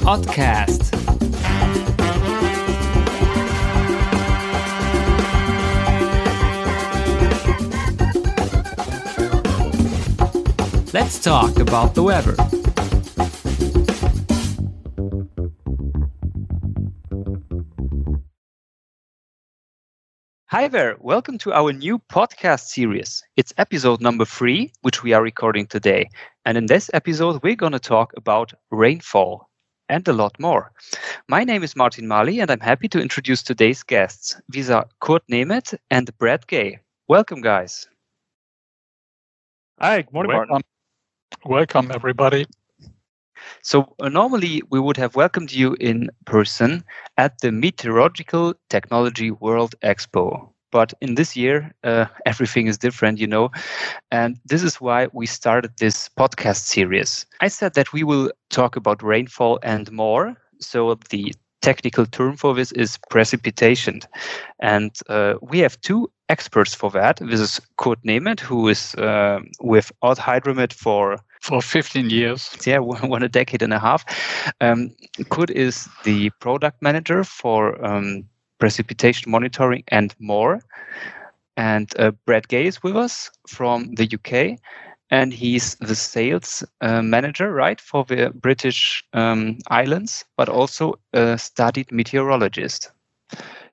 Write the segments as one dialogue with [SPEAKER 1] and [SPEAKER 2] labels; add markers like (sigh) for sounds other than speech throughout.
[SPEAKER 1] Podcast. Let's talk about the weather. Hi there, welcome to our new podcast series. It's episode number three, which we are recording today. And in this episode, we're going to talk about rainfall and a lot more. My name is Martin Mali, and I'm happy to introduce today's guests. These are Kurt Nemeth and Brad Gay. Welcome, guys.
[SPEAKER 2] Hi, good morning,
[SPEAKER 3] Welcome.
[SPEAKER 2] Martin.
[SPEAKER 3] Welcome, everybody.
[SPEAKER 1] So, uh, normally we would have welcomed you in person at the Meteorological Technology World Expo. But in this year, uh, (laughs) everything is different, you know. And this is why we started this podcast series. I said that we will talk about rainfall and more. So, the technical term for this is precipitation. And uh, we have two experts for that. This is Kurt Nemeth, who is uh, with OTT HydroMet for
[SPEAKER 3] For 15 years,
[SPEAKER 1] yeah, (laughs) one, one a decade and a half. Um, Kurt is the product manager for um, precipitation monitoring and more. And uh, Brad Gay is with us from the UK, and he's the sales uh, manager, right, for the British um, islands, but also a studied meteorologist.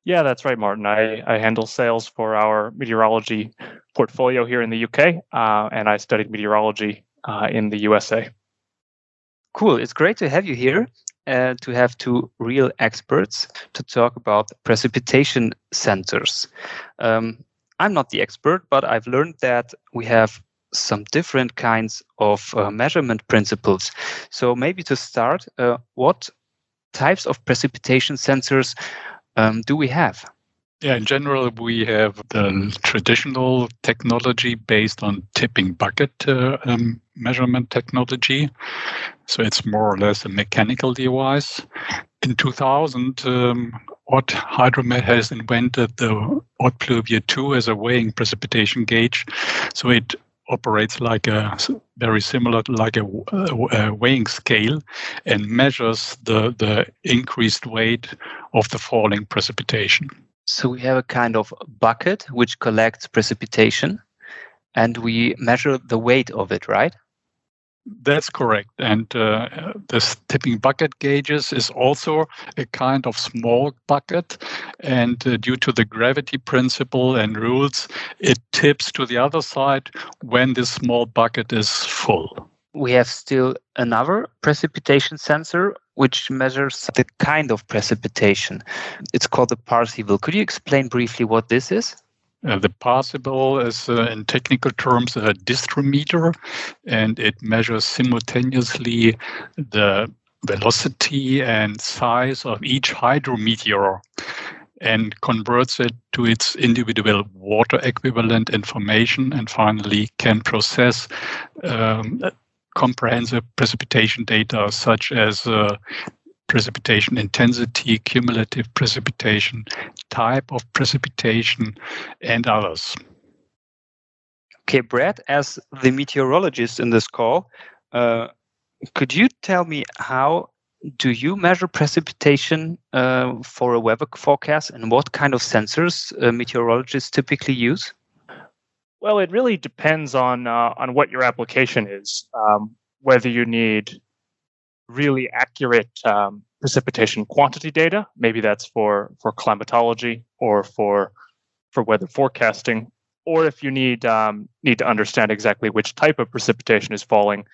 [SPEAKER 2] Yeah, that's right, Martin. I, I handle sales for our meteorology portfolio here in the UK, uh, and I studied meteorology uh, in the USA.
[SPEAKER 1] Cool. It's great to have you here. Uh, to have two real experts to talk about precipitation sensors. Um, I'm not the expert, but I've learned that we have some different kinds of uh, measurement principles. So, maybe to start, uh, what types of precipitation sensors um, do we have?
[SPEAKER 3] yeah, in general, we have the traditional technology based on tipping bucket uh, um, measurement technology. So it's more or less a mechanical device. In 2000, um, Ott Hydromet has invented the Ott Pluvio 2 as a weighing precipitation gauge. So it operates like a very similar like a, a, weighing scale and measures the the increased weight of the falling precipitation.
[SPEAKER 1] So we have a kind of bucket which collects precipitation and we measure the weight of it, right?
[SPEAKER 3] That's correct. And uh, this tipping bucket gauges is also a kind of small bucket. And uh, due to the gravity principle and rules, it tips to the other side when this small bucket is full.
[SPEAKER 1] We have still another precipitation sensor which measures the kind of precipitation. It's called the Parsivel. Could you explain briefly what this is?
[SPEAKER 3] Uh, the Parsivel is, uh, in technical terms, a disdrometer, and it measures simultaneously the velocity and size of each hydrometeor and converts it to its individual water equivalent information and finally can process um, comprehensive precipitation data such as uh, precipitation intensity, cumulative precipitation, type of precipitation, and others.
[SPEAKER 1] Okay, Brad, as the meteorologist in this call, uh, could you tell me how do you measure precipitation uh, for a weather forecast and what kind of sensors uh, meteorologists typically use?
[SPEAKER 2] Well, it really depends on uh, on what your application is. Um, whether you need really accurate um, precipitation quantity data, maybe that's for for climatology or for for weather forecasting, or if you need um, need to understand exactly which type of precipitation is falling.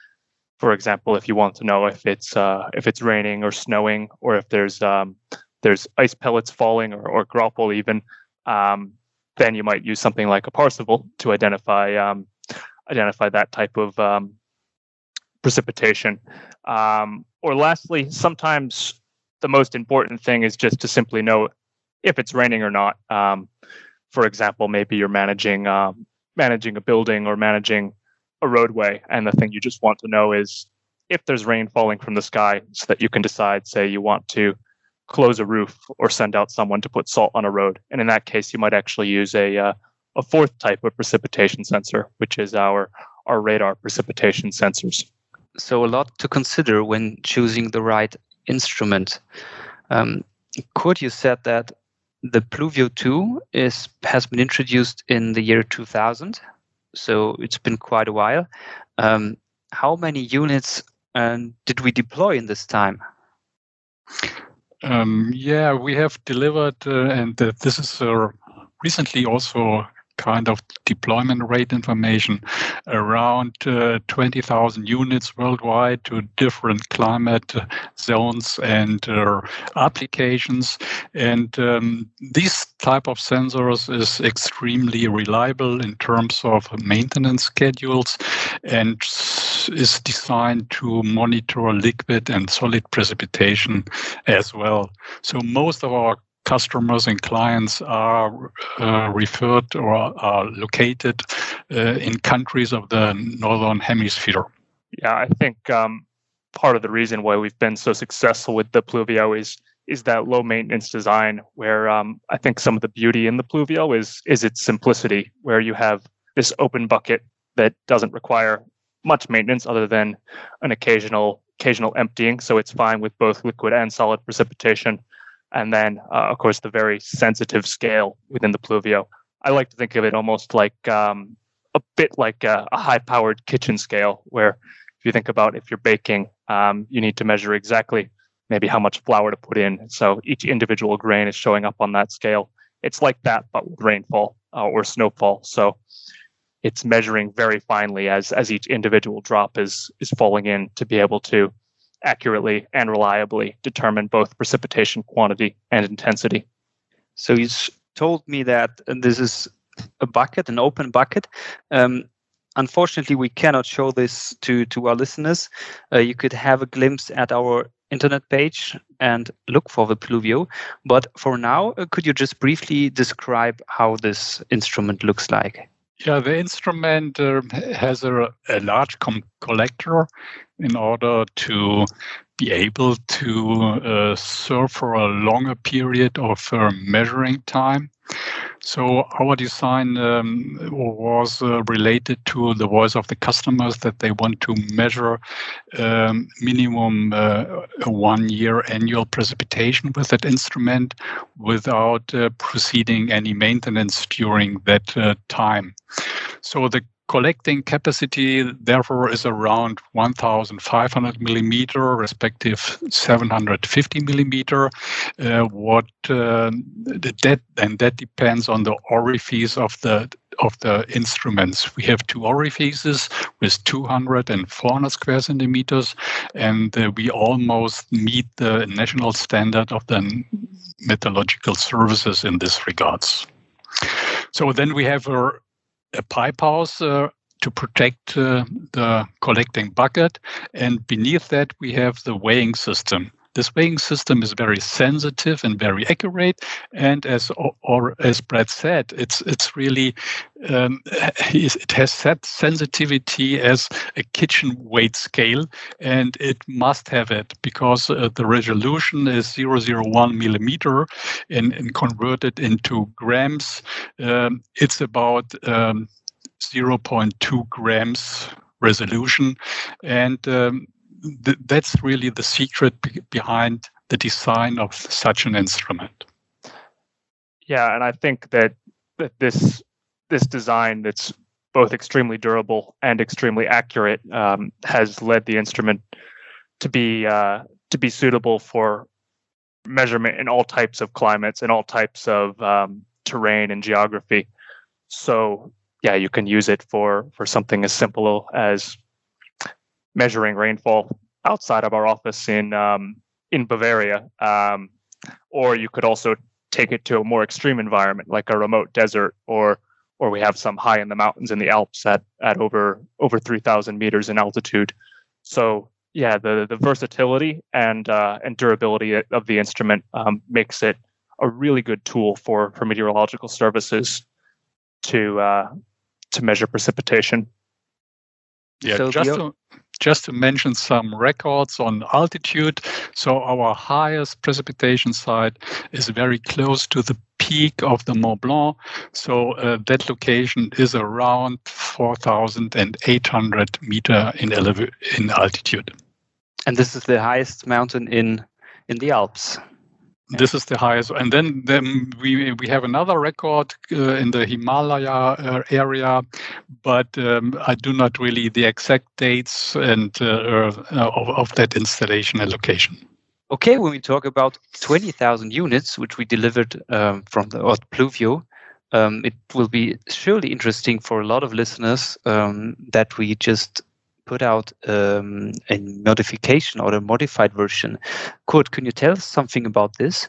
[SPEAKER 2] For example, if you want to know if it's uh, if it's raining or snowing, or if there's um, there's ice pellets falling or, or graupel even, um, then you might use something like a Parsivel to identify um, identify that type of um, precipitation. Um, or lastly, sometimes the most important thing is just to simply know if it's raining or not. Um, for example, maybe you're managing um, managing a building or managing a roadway, and the thing you just want to know is if there's rain falling from the sky, so that you can decide, say, you want to close a roof or send out someone to put salt on a road. And in that case, you might actually use a uh, a fourth type of precipitation sensor, which is our our radar precipitation sensors.
[SPEAKER 1] So a lot to consider when choosing the right instrument. Um, you said that the Pluvio 2 is has been introduced in the year 2000, so it's been quite a while. Um, how many units um, did we deploy in this time?
[SPEAKER 3] Um, yeah, we have delivered, uh, and uh, this is uh, recently also kind of deployment rate information around uh, 20,000 units worldwide to different climate zones and uh, applications. And um, this type of sensors is extremely reliable in terms of maintenance schedules and is designed to monitor liquid and solid precipitation as well. So most of our customers and clients are uh, referred or are located uh, in countries of the northern hemisphere.
[SPEAKER 2] Yeah, I think um, part of the reason why we've been so successful with the Pluvio is is that low maintenance design, where um, I think some of the beauty in the Pluvio is is its simplicity, where you have this open bucket that doesn't require much maintenance other than an occasional occasional emptying, so it's fine with both liquid and solid precipitation and then uh, of course the very sensitive scale within the pluvio. I like to think of it almost like um, a bit like a, a high powered kitchen scale where if you think about if you're baking um, you need to measure exactly maybe how much flour to put in. So each individual grain is showing up on that scale. It's like that but with rainfall uh, or snowfall. So it's measuring very finely as as each individual drop is is falling in to be able to accurately and reliably determine both precipitation quantity and intensity.
[SPEAKER 1] So you told me that this is a bucket, an open bucket. Um, unfortunately, we cannot show this to, to our listeners. Uh, you could have a glimpse at our internet page and look for the Pluvio. But for now, uh, could you just briefly describe how this instrument looks like?
[SPEAKER 3] Yeah, the instrument uh, has a, a large collector in order to be able to uh, serve for a longer period of uh, measuring time. So our design um, was uh, related to the voice of the customers that they want to measure um, minimum uh, one year annual precipitation with that instrument without uh, proceeding any maintenance during that uh, time. So the collecting capacity therefore is around 1500 millimeter respective 750 millimeter. Uh, what uh, that and that depends on the orifice of the of the instruments. We have two orifices with 200 and 400 square centimeters and uh, we almost meet the national standard of the meteorological services in this regards. So then we have a a pipe house uh, to protect uh, the collecting bucket. And beneath that, we have the weighing system. This weighing system is very sensitive and very accurate, and as or as Brad said, it's it's really um, (laughs) it has set sensitivity as a kitchen weight scale, and it must have it because uh, the resolution is 001 millimeter, and, and converted into grams, um, it's about um, 0.2 grams resolution, and um, th- that's really the secret be- behind the design of such an instrument.
[SPEAKER 2] Yeah, and I think that that this this design that's both extremely durable and extremely accurate um, has led the instrument to be uh, to be suitable for measurement in all types of climates and all types of um, terrain and geography. So yeah, you can use it for for something as simple as measuring rainfall outside of our office in um, in Bavaria, um, or you could also take it to a more extreme environment like a remote desert, or or we have some high in the mountains in the Alps at at over over three thousand meters in altitude. So yeah, the the versatility and uh, and durability of the instrument um, makes it a really good tool for for meteorological services to uh, to measure precipitation.
[SPEAKER 3] Yeah, so just to, just to mention some records on altitude. So our highest precipitation site is very close to the peak of the Mont Blanc. So uh, that location is around 4,800 meter in, elev- in altitude.
[SPEAKER 1] And this is the highest mountain in in the Alps.
[SPEAKER 3] This is the highest, and then, then we we have another record uh, in the Himalaya uh, area, but um, I do not really the exact dates and uh, uh of, of that installation and location.
[SPEAKER 1] Okay, when we talk about 20,000 units, which we delivered um, from the OTT Pluvio, um, it will be surely interesting for a lot of listeners um, that we just put out um, a modification or a modified version. Kurt, can you tell us something about this?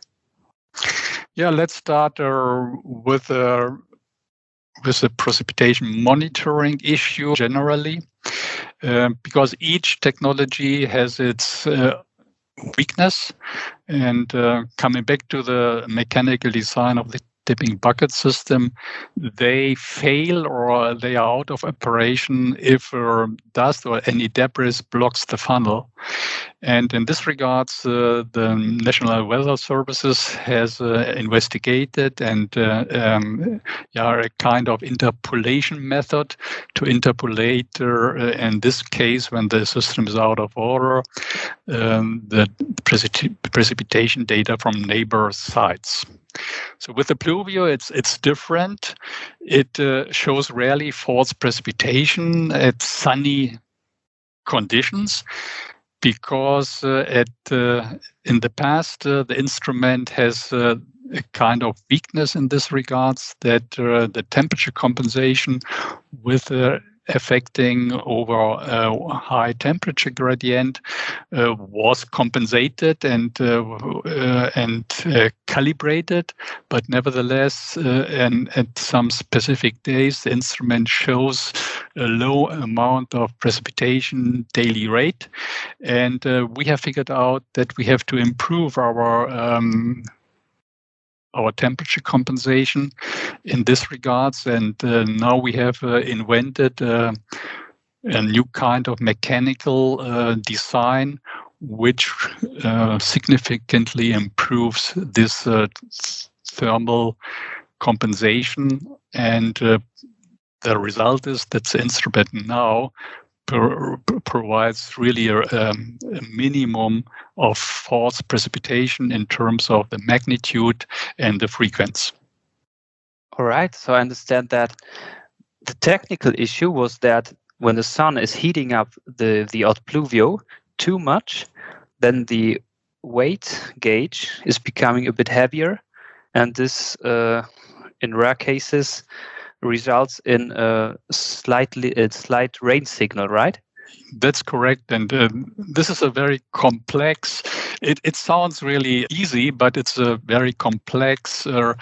[SPEAKER 3] Yeah, let's start uh, with uh, with the precipitation monitoring issue generally, uh, because each technology has its uh, weakness. And uh, coming back to the mechanical design of the tipping bucket system, they fail or they are out of operation if uh, dust or any debris blocks the funnel. And in this regards, uh, the National Weather Services has uh, investigated and uh, um, a kind of interpolation method to interpolate, uh, in this case, when the system is out of order, um, the precip- precipitation data from neighbor sites. So with the Pluvio, it's it's different. It uh, shows rarely false precipitation at sunny conditions because uh, at uh, in the past uh, the instrument has uh, a kind of weakness in this regards that uh, the temperature compensation with affecting over a high temperature gradient uh, was compensated and uh, uh, and uh, calibrated, but nevertheless, uh, and at some specific days, the instrument shows a low amount of precipitation daily rate, and uh, we have figured out that we have to improve our um, our temperature compensation in this regards. And uh, now we have uh, invented uh, a new kind of mechanical uh, design which uh, significantly improves this uh, thermal compensation. And the result is that the instrument now provides really a, um, a, minimum of false precipitation in terms of the magnitude and the frequency.
[SPEAKER 1] All right. So I understand that the technical issue was that when the sun is heating up the the OTT Pluvio too much, then the weight gauge is becoming a bit heavier, and this, uh, in rare cases, results in a slightly a slight rain signal, right?
[SPEAKER 3] That's correct, and uh, this is a very complex. It, it sounds really easy, but it's a very complex uh,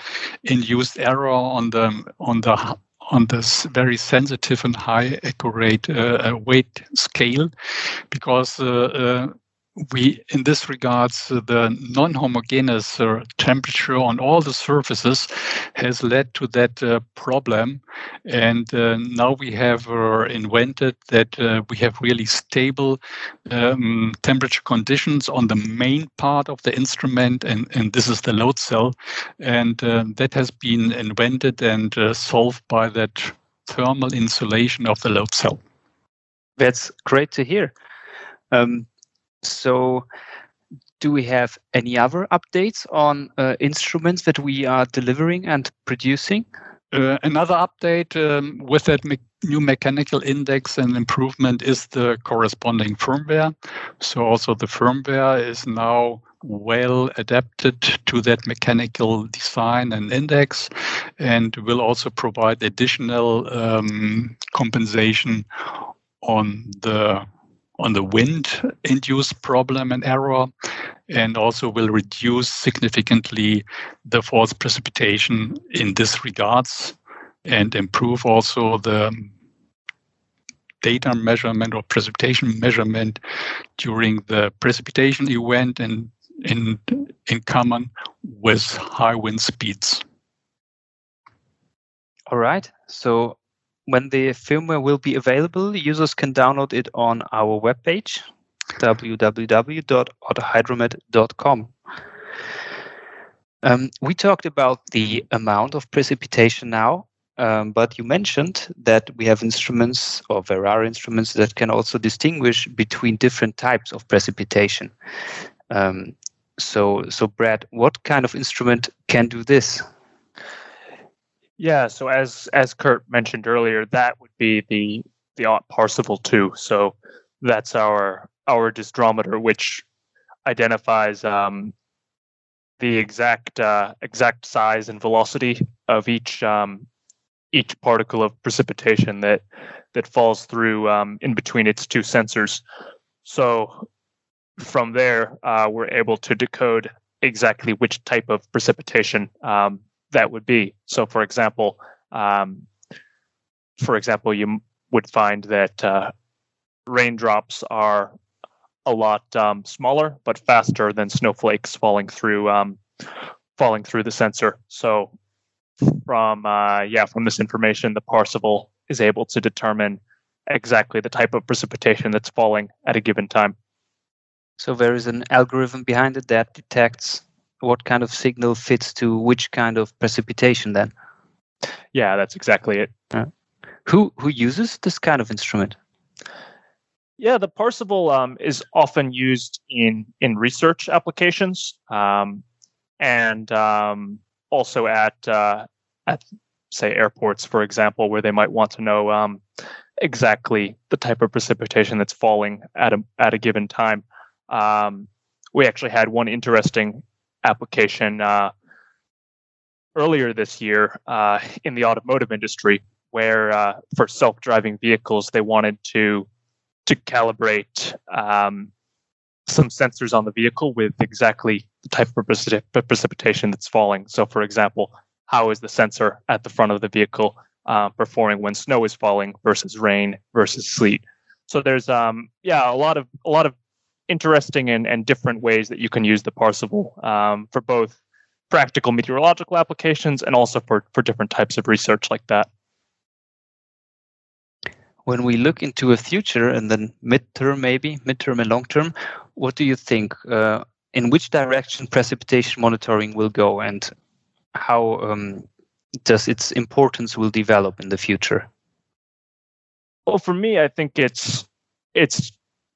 [SPEAKER 3] induced error on the on the on this very sensitive and high accurate uh, uh weight scale, because uh, uh, we, in this regards, uh, the non-homogeneous uh, temperature on all the surfaces has led to that uh, problem. And uh, now we have uh, invented that uh, we have really stable um, temperature conditions on the main part of the instrument, and, and this is the load cell. And that has been invented and solved by that thermal insulation of the load cell.
[SPEAKER 1] That's great to hear. Um, so, do we have any other updates on uh, instruments that we are delivering and producing?
[SPEAKER 3] Uh, another update um, with that me- new mechanical index and improvement is the corresponding firmware. So, also the firmware is now well adapted to that mechanical design and index and will also provide additional um, compensation on the on the wind induced problem and error and also will reduce significantly the false precipitation in this regards and improve also the data measurement or precipitation measurement during the precipitation event and in in common with high wind speeds.
[SPEAKER 1] All right. So when the firmware will be available, users can download it on our webpage, www.otthydromet.com. Um, we talked about the amount of precipitation now, um, but you mentioned that we have instruments, or there are instruments that can also distinguish between different types of precipitation. Um, so, so Brad, what kind of instrument can do this?
[SPEAKER 2] Yeah, so as as Kurt mentioned earlier, that would be the the Parsivel two. So that's our our disdrometer, which identifies um, the exact uh, exact size and velocity of each um, each particle of precipitation that that falls through um, in between its two sensors. So from there, uh, we're able to decode exactly which type of precipitation um, that would be. So, for example, um, for example, you would find that uh, raindrops are a lot um, smaller but faster than snowflakes falling through um, falling through the sensor. So, from uh, yeah, from this information, the Parsivel is able to determine exactly the type of precipitation that's falling at a given time.
[SPEAKER 1] So there is an algorithm behind it that detects what kind of signal fits to which kind of precipitation then.
[SPEAKER 2] Yeah, that's exactly it. Uh,
[SPEAKER 1] who who uses this kind of instrument?
[SPEAKER 2] Yeah, the Parsivel um, is often used in in research applications, um, and um, also at uh, at say airports, for example, where they might want to know um, exactly the type of precipitation that's falling at a at a given time. Um, we actually had one interesting application uh, earlier this year uh, in the automotive industry, where uh, for self-driving vehicles they wanted to to calibrate um, some sensors on the vehicle with exactly the type of precip- precipitation that's falling. So, for example, how is the sensor at the front of the vehicle uh, performing when snow is falling versus rain versus sleet? So there's um yeah a lot of a lot of interesting and, and different ways that you can use the Parsivel um, for both practical meteorological applications and also for, for different types of research like that.
[SPEAKER 1] When we look into a future and then midterm, maybe midterm and long term, what do you think? Uh, in which direction precipitation monitoring will go, and how um, does its importance will develop in the future?
[SPEAKER 2] Well, for me, I think it's it's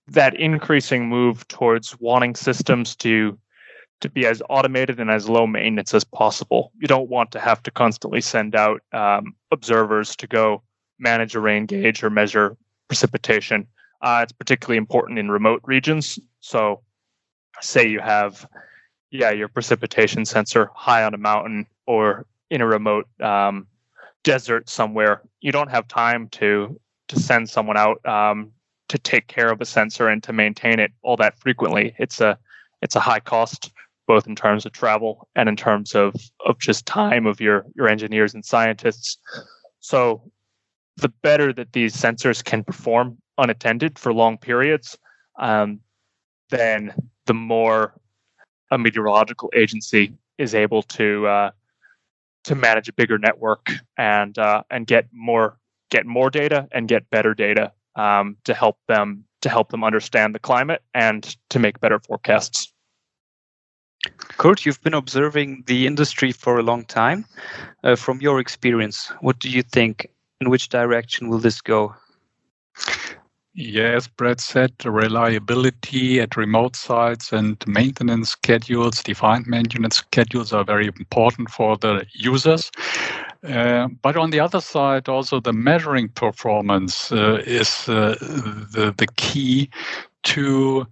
[SPEAKER 2] that increasing move towards wanting systems to to be as automated and as low maintenance as possible. You don't want to have to constantly send out um, observers to go manage a rain gauge or measure precipitation. Uh, it's particularly important in remote regions. So, say you have, yeah, your precipitation sensor high on a mountain or in a remote um, desert somewhere. You don't have time to to send someone out um, to take care of a sensor and to maintain it all that frequently. It's a it's a high cost both in terms of travel and in terms of of just time of your your engineers and scientists. So the better that these sensors can perform unattended for long periods, um, then the more a meteorological agency is able to uh, to manage a bigger network and uh, and get more get more data and get better data um, to help them to help them understand the climate and to make better forecasts.
[SPEAKER 1] Kurt, you've been observing the industry for a long time. Uh, from your experience, what do you think? In which direction will this go?
[SPEAKER 3] Yes, as Brad said, reliability at remote sites and maintenance schedules, defined maintenance schedules are very important for the users. Uh, but on the other side, also the measuring performance uh, is uh, the the key to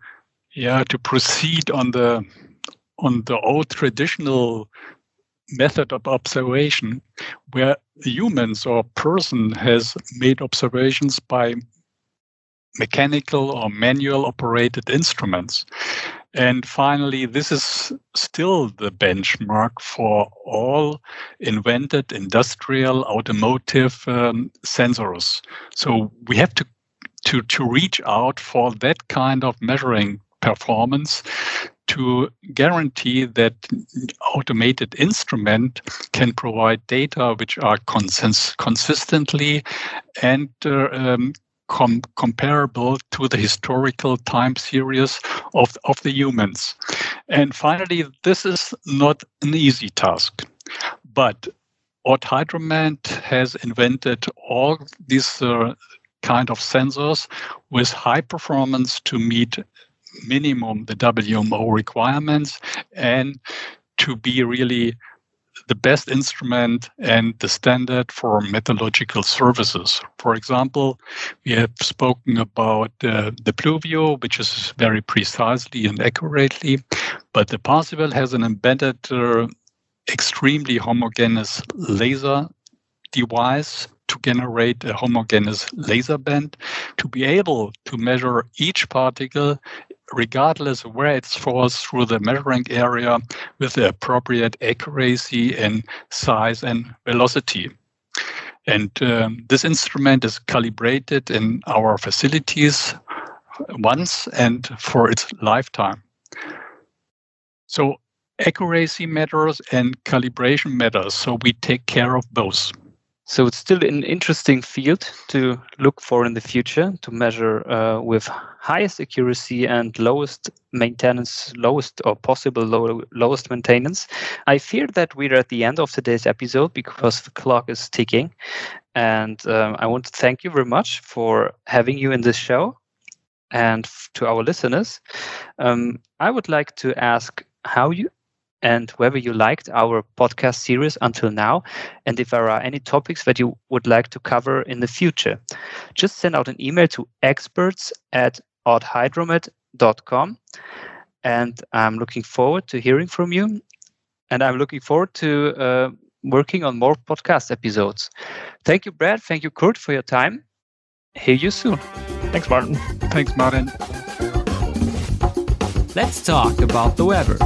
[SPEAKER 3] yeah to proceed on the on the old traditional method of observation, where humans or person has made observations by mechanical or manual operated instruments. And finally, this is still the benchmark for all invented industrial automotive um, sensors. So we have to, to, to reach out for that kind of measuring performance to guarantee that automated instrument can provide data which are consist- consistently and uh, um, com- comparable to the historical time series of, of the humans. And finally, this is not an easy task, but OTT HydroMet has invented all these uh, kind of sensors with high performance to meet minimum the WMO requirements and to be really the best instrument and the standard for meteorological services. For example, we have spoken about uh, the Pluvio, which is very precisely and accurately, but the Parsivel has an embedded, uh, extremely homogeneous laser device to generate a homogeneous laser band to be able to measure each particle regardless of where it falls through the measuring area with the appropriate accuracy and size and velocity. And um, this instrument is calibrated in our facilities once and for its lifetime. So accuracy matters and calibration matters. So we take care of both.
[SPEAKER 1] So it's still an interesting field to look for in the future to measure uh, with highest accuracy and lowest maintenance, lowest or possible low, lowest maintenance. I fear that we're at the end of today's episode because the clock is ticking. And um, I want to thank you very much for having you in this show. And to our listeners, um, I would like to ask how you and whether you liked our podcast series until now, and if there are any topics that you would like to cover in the future. Just send out an email to experts at otthydromet.com. And I'm looking forward to hearing from you. And I'm looking forward to uh, working on more podcast episodes. Thank you, Brad. Thank you, Kurt, for your time. Hear you soon.
[SPEAKER 2] Thanks, Martin.
[SPEAKER 3] Thanks, Martin.
[SPEAKER 4] Let's talk about the weather.